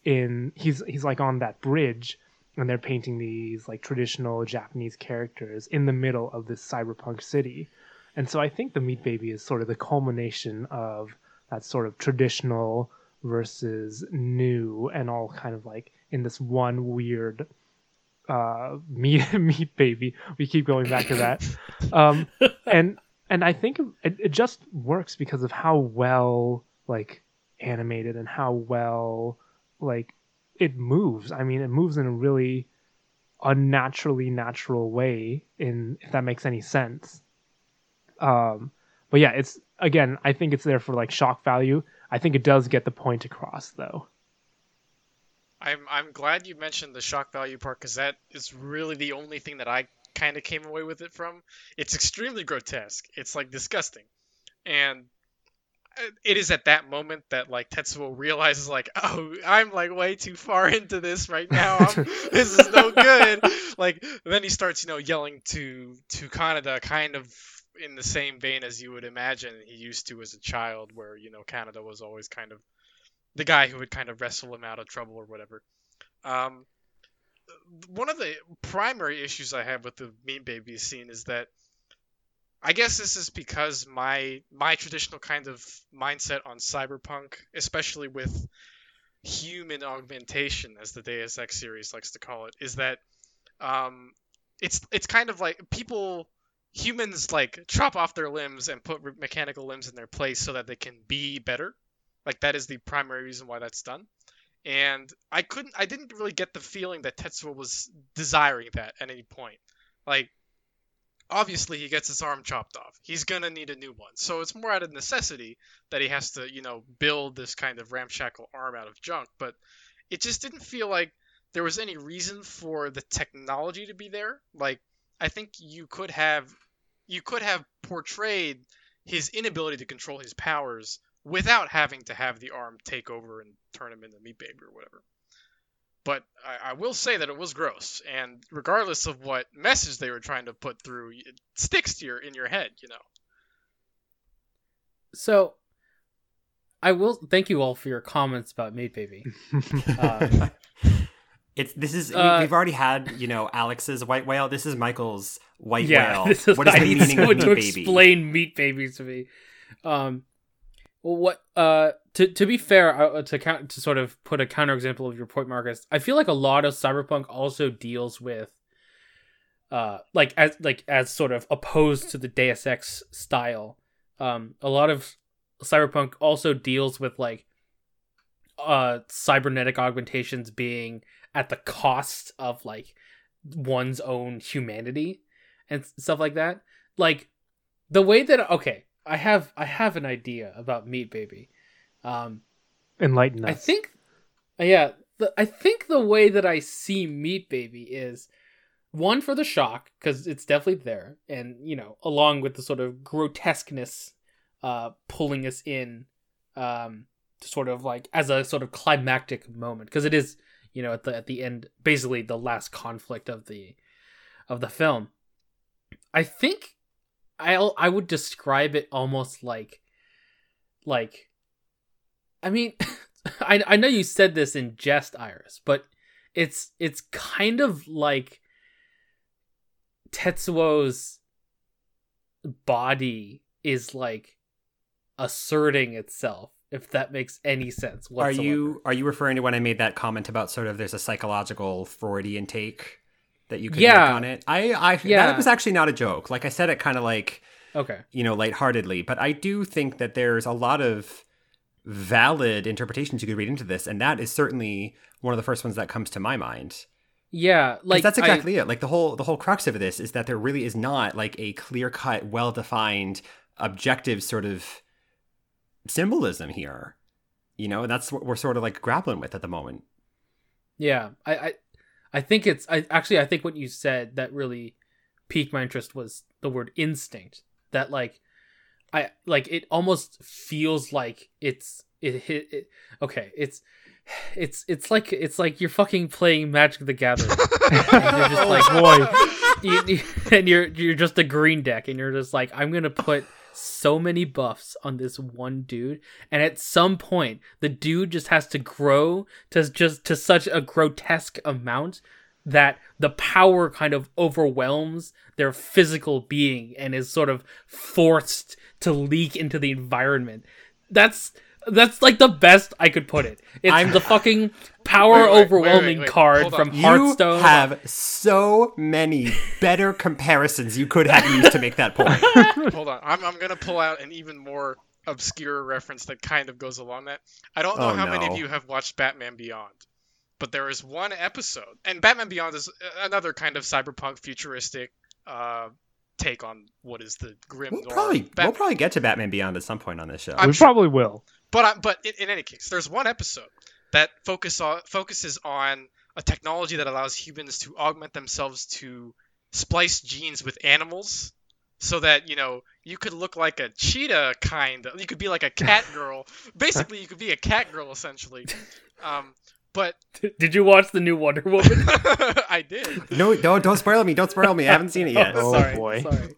In he's he's like on that bridge, and they're painting these like traditional Japanese characters in the middle of this cyberpunk city, and so I think the Meat Baby is sort of the culmination of that sort of traditional versus new, and all kind of like in this one weird uh, meat meat baby. We keep going back to that, um, and and I think it, it just works because of how well like animated and how well like it moves. I mean, it moves in a really unnaturally natural way. In if that makes any sense. Um, but yeah, it's again. I think it's there for like shock value. I think it does get the point across though. I'm I'm glad you mentioned the shock value part because that is really the only thing that I kind of came away with it from. It's extremely grotesque. It's like disgusting, and it is at that moment that like Tetsuo realizes like, oh, I'm like way too far into this right now. this is no good. like then he starts you know yelling to to Kaneda, kind of in the same vein as you would imagine he used to as a child, where you know Kaneda was always kind of the guy who would kind of wrestle him out of trouble or whatever. Um, one of the primary issues I have with the Meat Baby scene is that I guess this is because my my traditional kind of mindset on cyberpunk, especially with human augmentation, as the Deus Ex series likes to call it, is that um, it's it's kind of like people humans like chop off their limbs and put mechanical limbs in their place so that they can be better like that is the primary reason why that's done. And I couldn't I didn't really get the feeling that Tetsuo was desiring that at any point. Like obviously he gets his arm chopped off. He's gonna need a new one. So it's more out of necessity that he has to, you know, build this kind of ramshackle arm out of junk. But it just didn't feel like there was any reason for the technology to be there. Like I think you could have you could have portrayed his inability to control his powers without having to have the arm take over and turn him into meat baby or whatever. But I, I, will say that it was gross, and regardless of what message they were trying to put through, it sticks to your in your head, you know. So, I will thank you all for your comments about Meat Baby. um, it's this is uh, we've already had you know Alex's white whale. This is Michael's white yeah, whale. This is, what is I the meaning of meat to baby? explain meat babies to me. Um, well, what uh to to be fair, uh, to count to sort of put a counterexample of your point, Marcus, I feel like a lot of cyberpunk also deals with uh like as like as sort of opposed to the Deus Ex style. Um, a lot of cyberpunk also deals with like uh cybernetic augmentations being at the cost of like one's own humanity and stuff like that. Like the way that okay, I have I have an idea about Meat Baby. Um, Enlighten us. I think, yeah, the, I think the way that I see Meat Baby is one for the shock because it's definitely there, and you know, along with the sort of grotesqueness uh, pulling us in, um, to sort of like as a sort of climactic moment because it is, you know, at the at the end, basically the last conflict of the of the film. I think I I would describe it almost like like I mean I I know you said this in jest Iris, but it's it's kind of like Tetsuo's body is like asserting itself if that makes any sense whatsoever. Are you are you referring to when I made that comment about sort of there's a psychological Freudian take that you could Yeah. make on it? I I Yeah. that was actually not a joke. Like I said it kind of like Okay. you know lightheartedly, but I do think that there's a lot of valid interpretations you could read into this, and that is certainly one of the first ones that comes to my mind. Yeah, like that's I- exactly it. Like the whole the whole crux of this is that there really is not like a clear cut, well defined, objective sort of symbolism here. You know, that's what we're sort of like grappling with at the moment. Yeah, I, I, I think it's. I actually, I think what you said that really piqued my interest was the word instinct. That like, I like it almost feels like it's it hit. It, okay, it's it's it's like it's like you're fucking playing Magic the Gathering. and you're just oh, like boy. you, you- and you're you're just a green deck, and you're just like, I'm gonna put so many buffs on this one dude, and at some point, the dude just has to grow to just to such a grotesque amount that the power kind of overwhelms their physical being and is sort of forced to leak into the environment. That's that's like the best I could put it. It's I'm- the fucking power Wait, wait, wait, overwhelming wait, wait. card Hold on. from You have so many better comparisons you could have used to make that point. Hold on, I'm I'm gonna pull out an even more obscure reference that kind of goes along that. I don't know Oh, how many of you have watched Batman Beyond, but there is one episode, and Batman Beyond is another kind of cyberpunk futuristic uh, take on what is the grim We'll probably Batman. we'll probably get to Batman Beyond at some point on this show. I'm we sure- probably will. But I, but in, in any case, there's one episode that focus on, focuses on a technology that allows humans to augment themselves to splice genes with animals, so that you know you could look like a cheetah kind of. You could be like a cat girl. Basically, you could be a cat girl essentially. Um, but Did you watch the new Wonder Woman? I did. no, don't don't spoil me. Don't spoil me. I haven't seen it yet. Oh, sorry, boy. Sorry.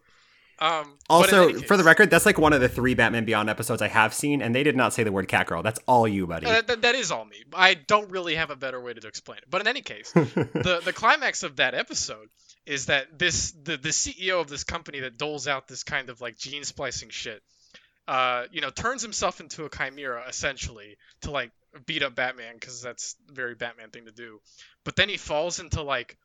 Um, Also, any for the record, that's like one of the three Batman Beyond episodes I have seen, and they did not say the word Catgirl. That's all you, buddy. Uh, that, that is all me. I don't really have a better way to explain it. But in any case, the the climax of that episode is that this the the CEO of this company that doles out this kind of like gene splicing shit, uh, you know, turns himself into a chimera essentially to like beat up Batman because that's a very Batman thing to do. But then he falls into like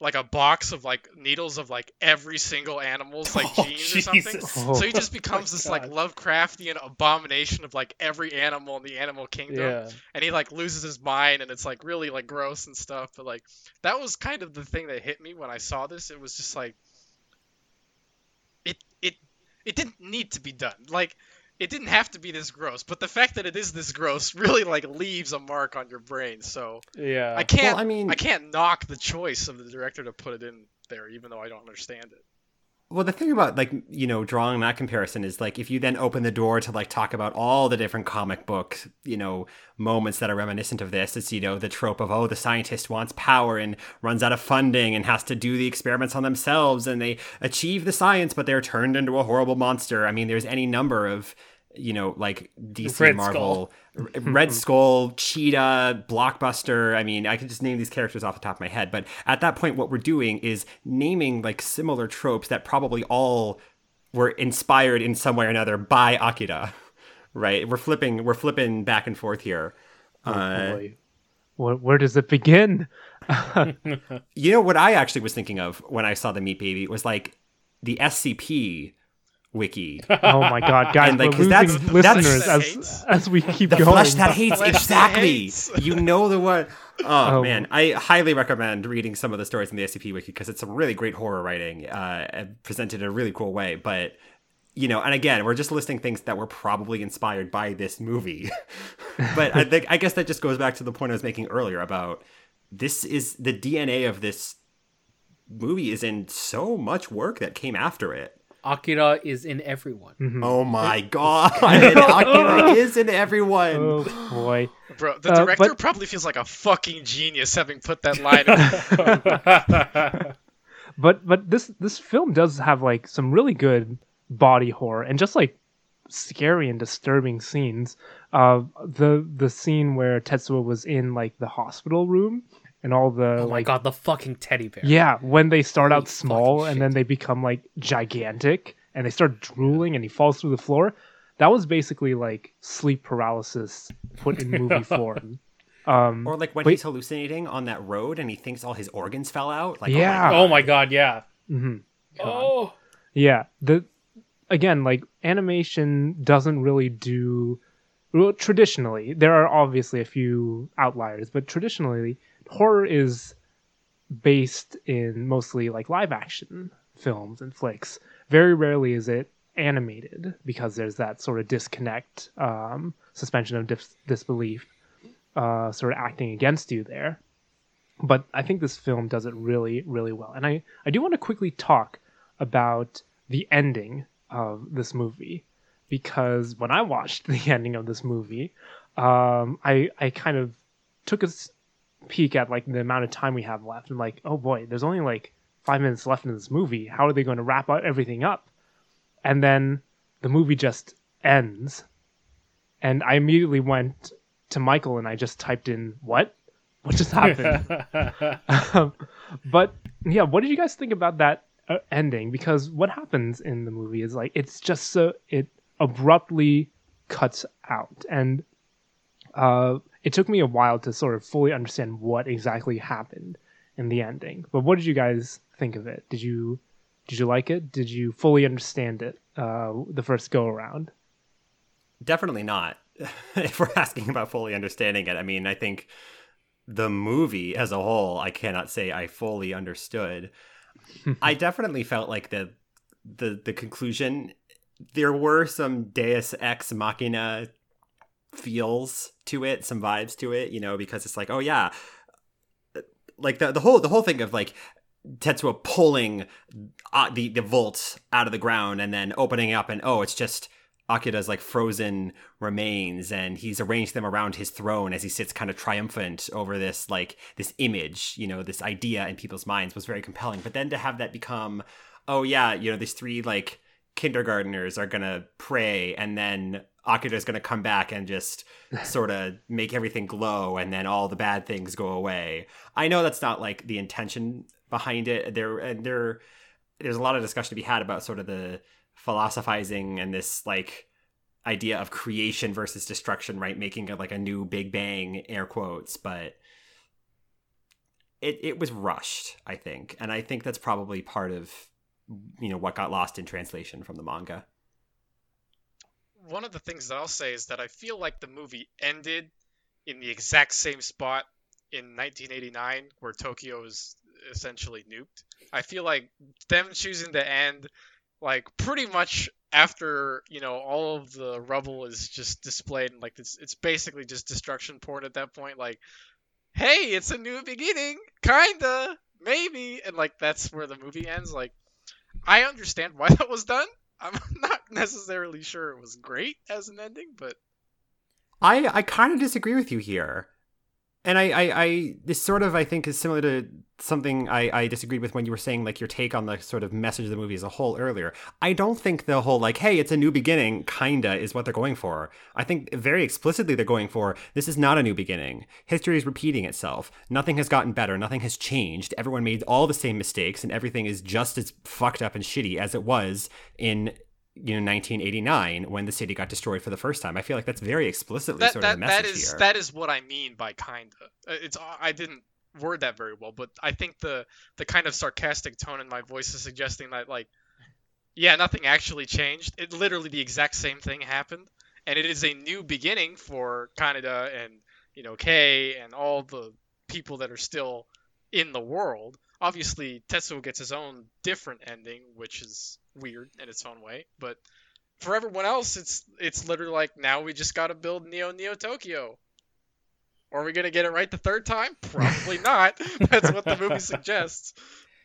like a box of like needles of like every single animal's like Oh, genes or something. Oh. So he just becomes this like Lovecraftian abomination of like every animal in the animal kingdom Yeah. and he like loses his mind and it's like really like gross and stuff but like that was kind of the thing that hit me when i saw this it was just like it it it didn't need to be done like it didn't have to be this gross but the fact that it is this gross really like leaves a mark on your brain so Yeah. i can't Well, I mean- i can't knock the choice of the director to put it in there even though i don't understand it Well, the thing about like you know drawing that comparison is like if you then open the door to like talk about all the different comic book you know moments that are reminiscent of this, it's you know the trope of oh the scientist wants power and runs out of funding and has to do the experiments on themselves and they achieve the science but they're turned into a horrible monster. I mean, there's any number of you know like DC Red Marvel, R- Red Skull, Cheetah, Blockbuster. I mean, I could just name these characters off the top of my head, but at that point, what we're doing is naming like similar tropes that probably all were inspired in some way or another by Akira. Right? We're flipping. We're flipping back and forth here. Uh, Where, where does it begin? you know what I actually was thinking of when I saw the Meat Baby was like the SCP wiki. Oh my god, guys, And, like, we're that's- losing that's- listeners That as as we keep The going. flesh that hates Flesh that exactly. hates. You know the one. Oh, Oh. man, I highly recommend reading some of the stories in the SCP wiki because it's some really great horror writing, uh, presented in a really cool way. But you know, and again, we're just listing things that were probably inspired by this movie. but I think I guess that just goes back to the point I was making earlier about this is the DNA of this movie is in so much work that came after it. Akira is in everyone. Mhm. Oh my god! Akira is in everyone. Oh boy. Bro, the Uh, director but- probably feels like a fucking genius having put that line. in. but but this this film does have like some really good body horror and just like scary and disturbing scenes. Uh, the the scene where Tetsuo was in like the hospital room and all the oh my like god, the fucking teddy bear. yeah when they start Holy out small fucking and then they become like gigantic and they start drooling and he falls through the floor. That was basically like sleep paralysis put in movie form. Um, Or like when Wait. he's hallucinating on that road and he thinks all his organs fell out. Like, Yeah. Oh my god, yeah. mhm. Oh. Yeah, the again like animation doesn't really do well, traditionally. There are obviously a few outliers, but traditionally horror is based in mostly like live action films and flicks. Very rarely is it animated because there's that sort of disconnect, um, suspension of dis- disbelief, uh, sort of acting against you there. But I think this film does it really, really well. And I, I do want to quickly talk about the ending of this movie because when I watched the ending of this movie, um, I I kind of took a peek at like the amount of time we have left and like, oh boy, there's only like five minutes left in this movie. How are they going to wrap up everything up? And then the movie just ends, and I immediately went to Michael and I just typed in what. What just happened? um, but yeah, what did you guys think about that uh, ending? Because what happens in the movie is like it's just so it abruptly cuts out, and uh, it took me a while to sort of fully understand what exactly happened in the ending. But what did you guys think of it? Did you did you like it? Did you fully understand it uh, the first go around? Definitely not. if we're asking about fully understanding it, I mean, I think the movie as a whole, I cannot say I fully understood. I definitely felt like the the the conclusion there were some Deus Ex Machina feels to it, some vibes to it, you know, because it's like, oh yeah, like the the whole the whole thing of like Tetsuo pulling uh, the the vault out of the ground and then opening up and oh, it's just Akira's like frozen remains and he's arranged them around his throne as he sits kind of triumphant over this like this image, you know, this idea in people's minds was very compelling. But then to have that become, oh yeah, you know, these three like kindergarteners are gonna pray and then Akira's gonna come back and just sort of make everything glow and then all the bad things go away. I know that's not like the intention behind it. There and there there's a lot of discussion to be had about sort of the philosophizing and this like idea of creation versus destruction, right? Making it like a new Big Bang, air quotes, but it it was rushed, I think, and I think that's probably part of you know what got lost in translation from the manga. One of the things that I'll say is that I feel like the movie ended in the exact same spot in 1989 where Tokyo is essentially nuked. I feel like them choosing to end like pretty much after you know all of the rubble is just displayed and like it's it's basically just destruction porn at that point like hey it's a new beginning kinda maybe and like that's where the movie ends like i understand why that was done i'm not necessarily sure it was great as an ending but I I kind of disagree with you here. And I, I, I, this sort of, I think, is similar to something I, I disagreed with when you were saying, like, your take on the sort of message of the movie as a whole earlier. I don't think the whole, like, hey, it's a new beginning, kinda, is what they're going for. I think very explicitly they're going for, this is not a new beginning. History is repeating itself. Nothing has gotten better. Nothing has changed. Everyone made all the same mistakes, and everything is just as fucked up and shitty as it was in you know 1989 when the city got destroyed for the first time. I feel like that's very explicitly that sort that, of the message that is here. that is what I mean by kinda. Uh, It's I didn't word that very well, but I think the the kind of sarcastic tone in my voice is suggesting that like, yeah, nothing actually changed. It literally the exact same thing happened, and it is a new beginning for Kaneda and you know Kei and all the people that are still in the world. Obviously, Tetsuo gets his own different ending, which is weird in its own way, but for everyone else, it's it's literally like now we just got to build Neo Neo Tokyo. Are we gonna get it right the third time? Probably not. That's what the movie suggests.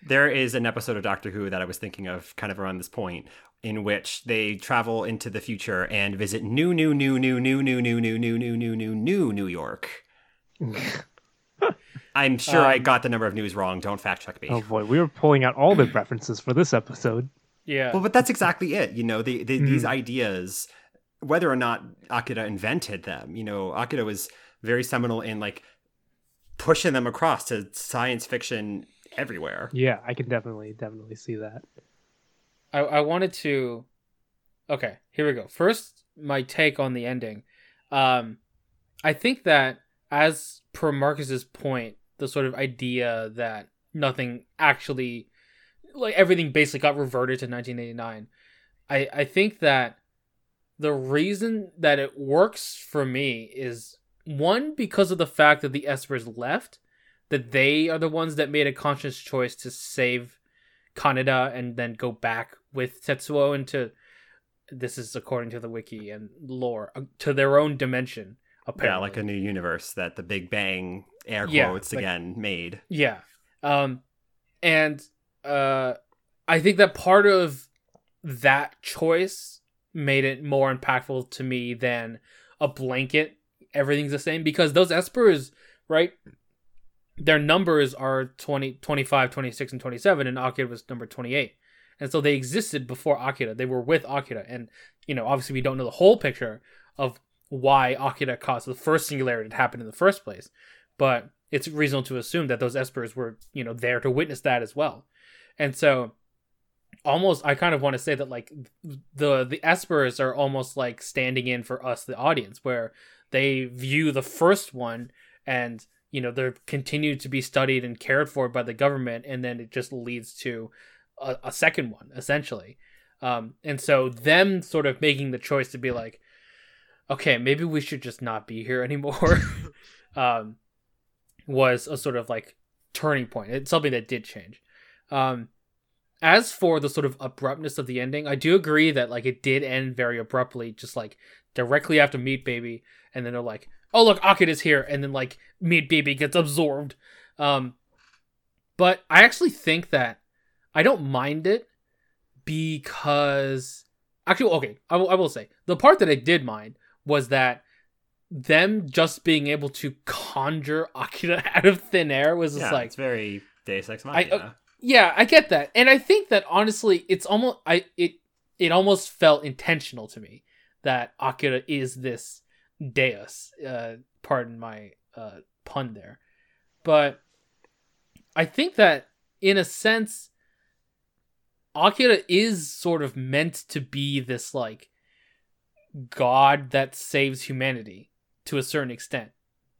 There is an episode of Doctor Who that I was thinking of kind of around this point in which they travel into the future and visit new, new, new, new, new, new, new, new, new, new, new, new, new New York. I'm sure I Um, got the number of news wrong. Don't fact check me. Oh boy, we were pulling out all the references for this episode. Yeah. Well, but that's exactly it. You know, the, the, these ideas, whether or not Akira invented them, you know, Akira was very seminal in like pushing them across to science fiction everywhere. Yeah, I can definitely definitely see that. I, I wanted to okay here we go first my take on the ending um i think that as per marcus's point the sort of idea that nothing actually like everything basically got reverted to 1989 i i think that the reason that it works for me is one because of the fact that the espers left that they are the ones that made a conscious choice to save Kaneda and then go back with Tetsuo into this is according to the wiki and lore uh, to their own dimension apparently. Yeah, like a new universe that the Big Bang air Yeah, quotes like- again made. Yeah. Um and uh I think that part of that choice made it more impactful to me than a blanket everything's the same because those espers, right? Their numbers are 20 25, 26 and 27 and Akira was number 28. And so they existed before Akira. They were with Akira and you know, obviously we don't know the whole picture of why Akira caused the first singularity to happen in the first place. But it's reasonable to assume that those espers were, you know, there to witness that as well. And so almost I kind of want to say that like the the espers are almost like standing in for us the audience where they view the first one and you know they're continued to be studied and cared for by the government and then it just leads to a, a second one essentially. Um, and so them sort of making the choice to be like okay maybe we should just not be here anymore um, was a sort of like turning point. It's something that did change um, as for the sort of abruptness of the ending i do agree that like it did end very abruptly just like directly after meat baby and then they're like oh look Akira's here and then like meat baby gets absorbed um but i actually think that i don't mind it because actually okay I will, I will say the part that i did mind was that them just being able to conjure akira out of thin air was just yeah, like it's very Deus Ex I- Machina. uh, yeah i get that. And i think that honestly it's almost i it it almost felt intentional to me that akira is this deus uh pardon my uh pun there. But i think that in a sense akira is sort of meant to be this like god that saves humanity to a certain extent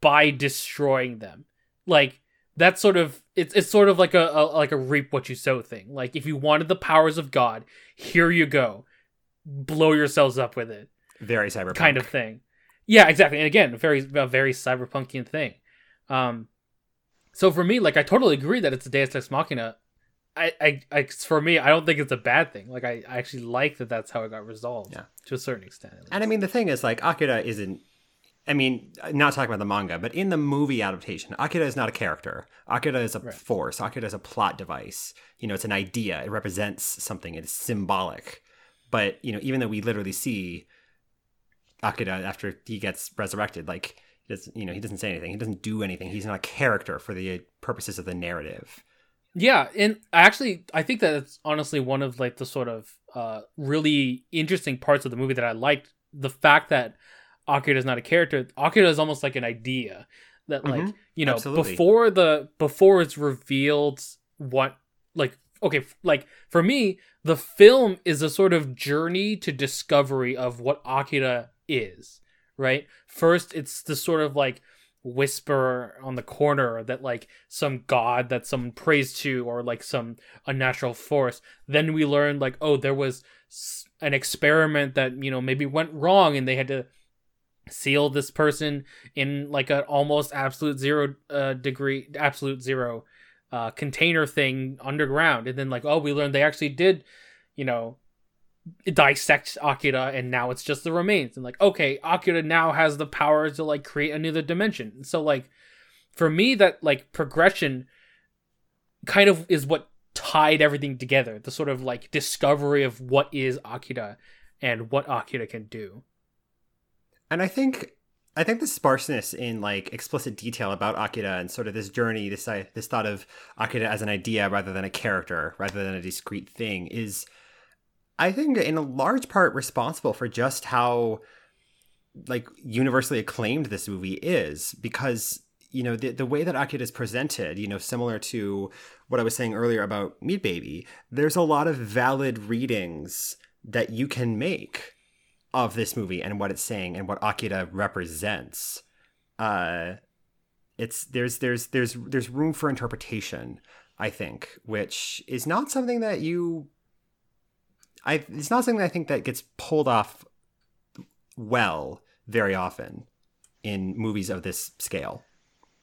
by destroying them. Like that's sort of it's it's sort of like a, a like a reap what you sow thing. Like if you wanted the powers of God, here you go, blow yourselves up with it, very cyberpunk. kind of thing. Yeah, exactly. And again, very a very cyberpunkian thing. Um, so for me, like I totally agree that it's a Deus Ex Machina. I, I, I for me, I don't think it's a bad thing. Like I, I actually like that that's how it got resolved. Yeah. to a certain extent. And I mean, the thing is, like, Akira isn't. I mean, not talking about the manga, but in the movie adaptation, Akira is not a character. Akira is a Right. force. Akira is a plot device. You know, it's an idea. It represents something. It is symbolic. But you know, even though we literally see Akira after he gets resurrected, like, he doesn't, you know, he doesn't say anything. He doesn't do anything. He's not a character for the purposes of the narrative. Yeah, and actually, I think that it's honestly one of like the sort of uh, really interesting parts of the movie that I liked. The fact that Akira is not a character. Akira is almost like an idea that, like, Mhm, you know, absolutely. before the before it's revealed what, like, okay, like for me, the film is a sort of journey to discovery of what Akira is. Right. First, it's the sort of like whisper on the corner that like some god that someone prays to or like some unnatural force then we learn like oh there was an experiment that you know maybe went wrong and they had to seal this person in like an almost absolute zero uh, degree absolute zero uh, container thing underground and then like oh we learned they actually did you know dissect Akira and now it's just the remains and like okay Akira now has the power to like create another dimension so like for me that like progression kind of is what tied everything together. The sort of like discovery of what is Akira and what Akira can do. And I think I think the sparseness in like explicit detail about Akira and sort of this journey, this uh, this thought of Akira as an idea rather than a character, rather than a discrete thing, is I think in a large part responsible for just how like universally acclaimed this movie is because you know the the way that Akira is presented, you know, similar to what I was saying earlier about Meat Baby, there's a lot of valid readings that you can make of this movie and what it's saying and what Akira represents. Uh, it's there's there's there's there's room for interpretation, I think, which is not something that you. I it's not something I think that gets pulled off well very often in movies of this scale.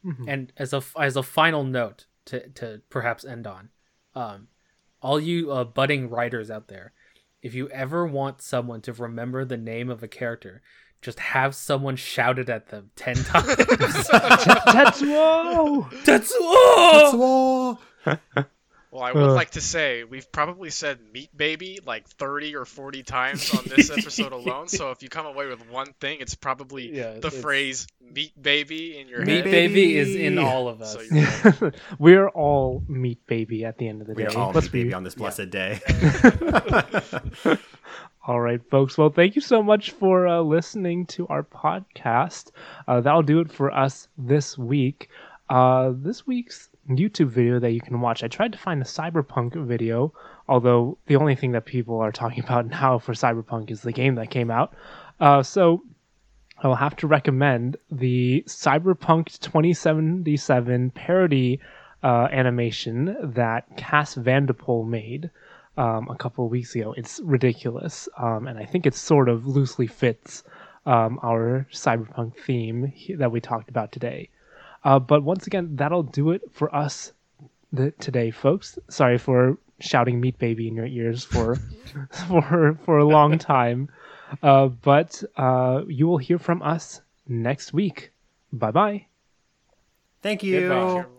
Mhm. And as a as a final note to to perhaps end on, um, all you uh, budding writers out there, if you ever want someone to remember the name of a character, just have someone shout it at them ten times. Tetsuo! Tetsuo! Tetsuo! Well, I would Uh. like to say we've probably said meat baby like 30 or 40 times on this episode alone. So if you come away with one thing, it's probably Yeah, the it's- phrase meat baby in your Meat head. Baby. baby is in all of us. So you're- We're all meat baby at the end of the We day. are all Let's meat be- baby on this blessed day. All right, folks. Well, thank you so much for uh, listening to our podcast. Uh, that'll do it for us this week. Uh, this week's YouTube video that you can watch, I tried to find a Cyberpunk video, although the only thing that people are talking about now for Cyberpunk is the game that came out. Uh, so I'll have to recommend the Cyberpunk 2077 parody uh, animation that Cass Vanderpool made um, a couple of weeks ago. It's ridiculous, um, and I think it sort of loosely fits um, our cyberpunk theme that we talked about today. Uh, but once again, that'll do it for us th- today, folks. Sorry for shouting "Meat Baby" in your ears for for for a long time, uh, but uh, you will hear from us next week. Bye bye. Thank you. Goodbye. Sure.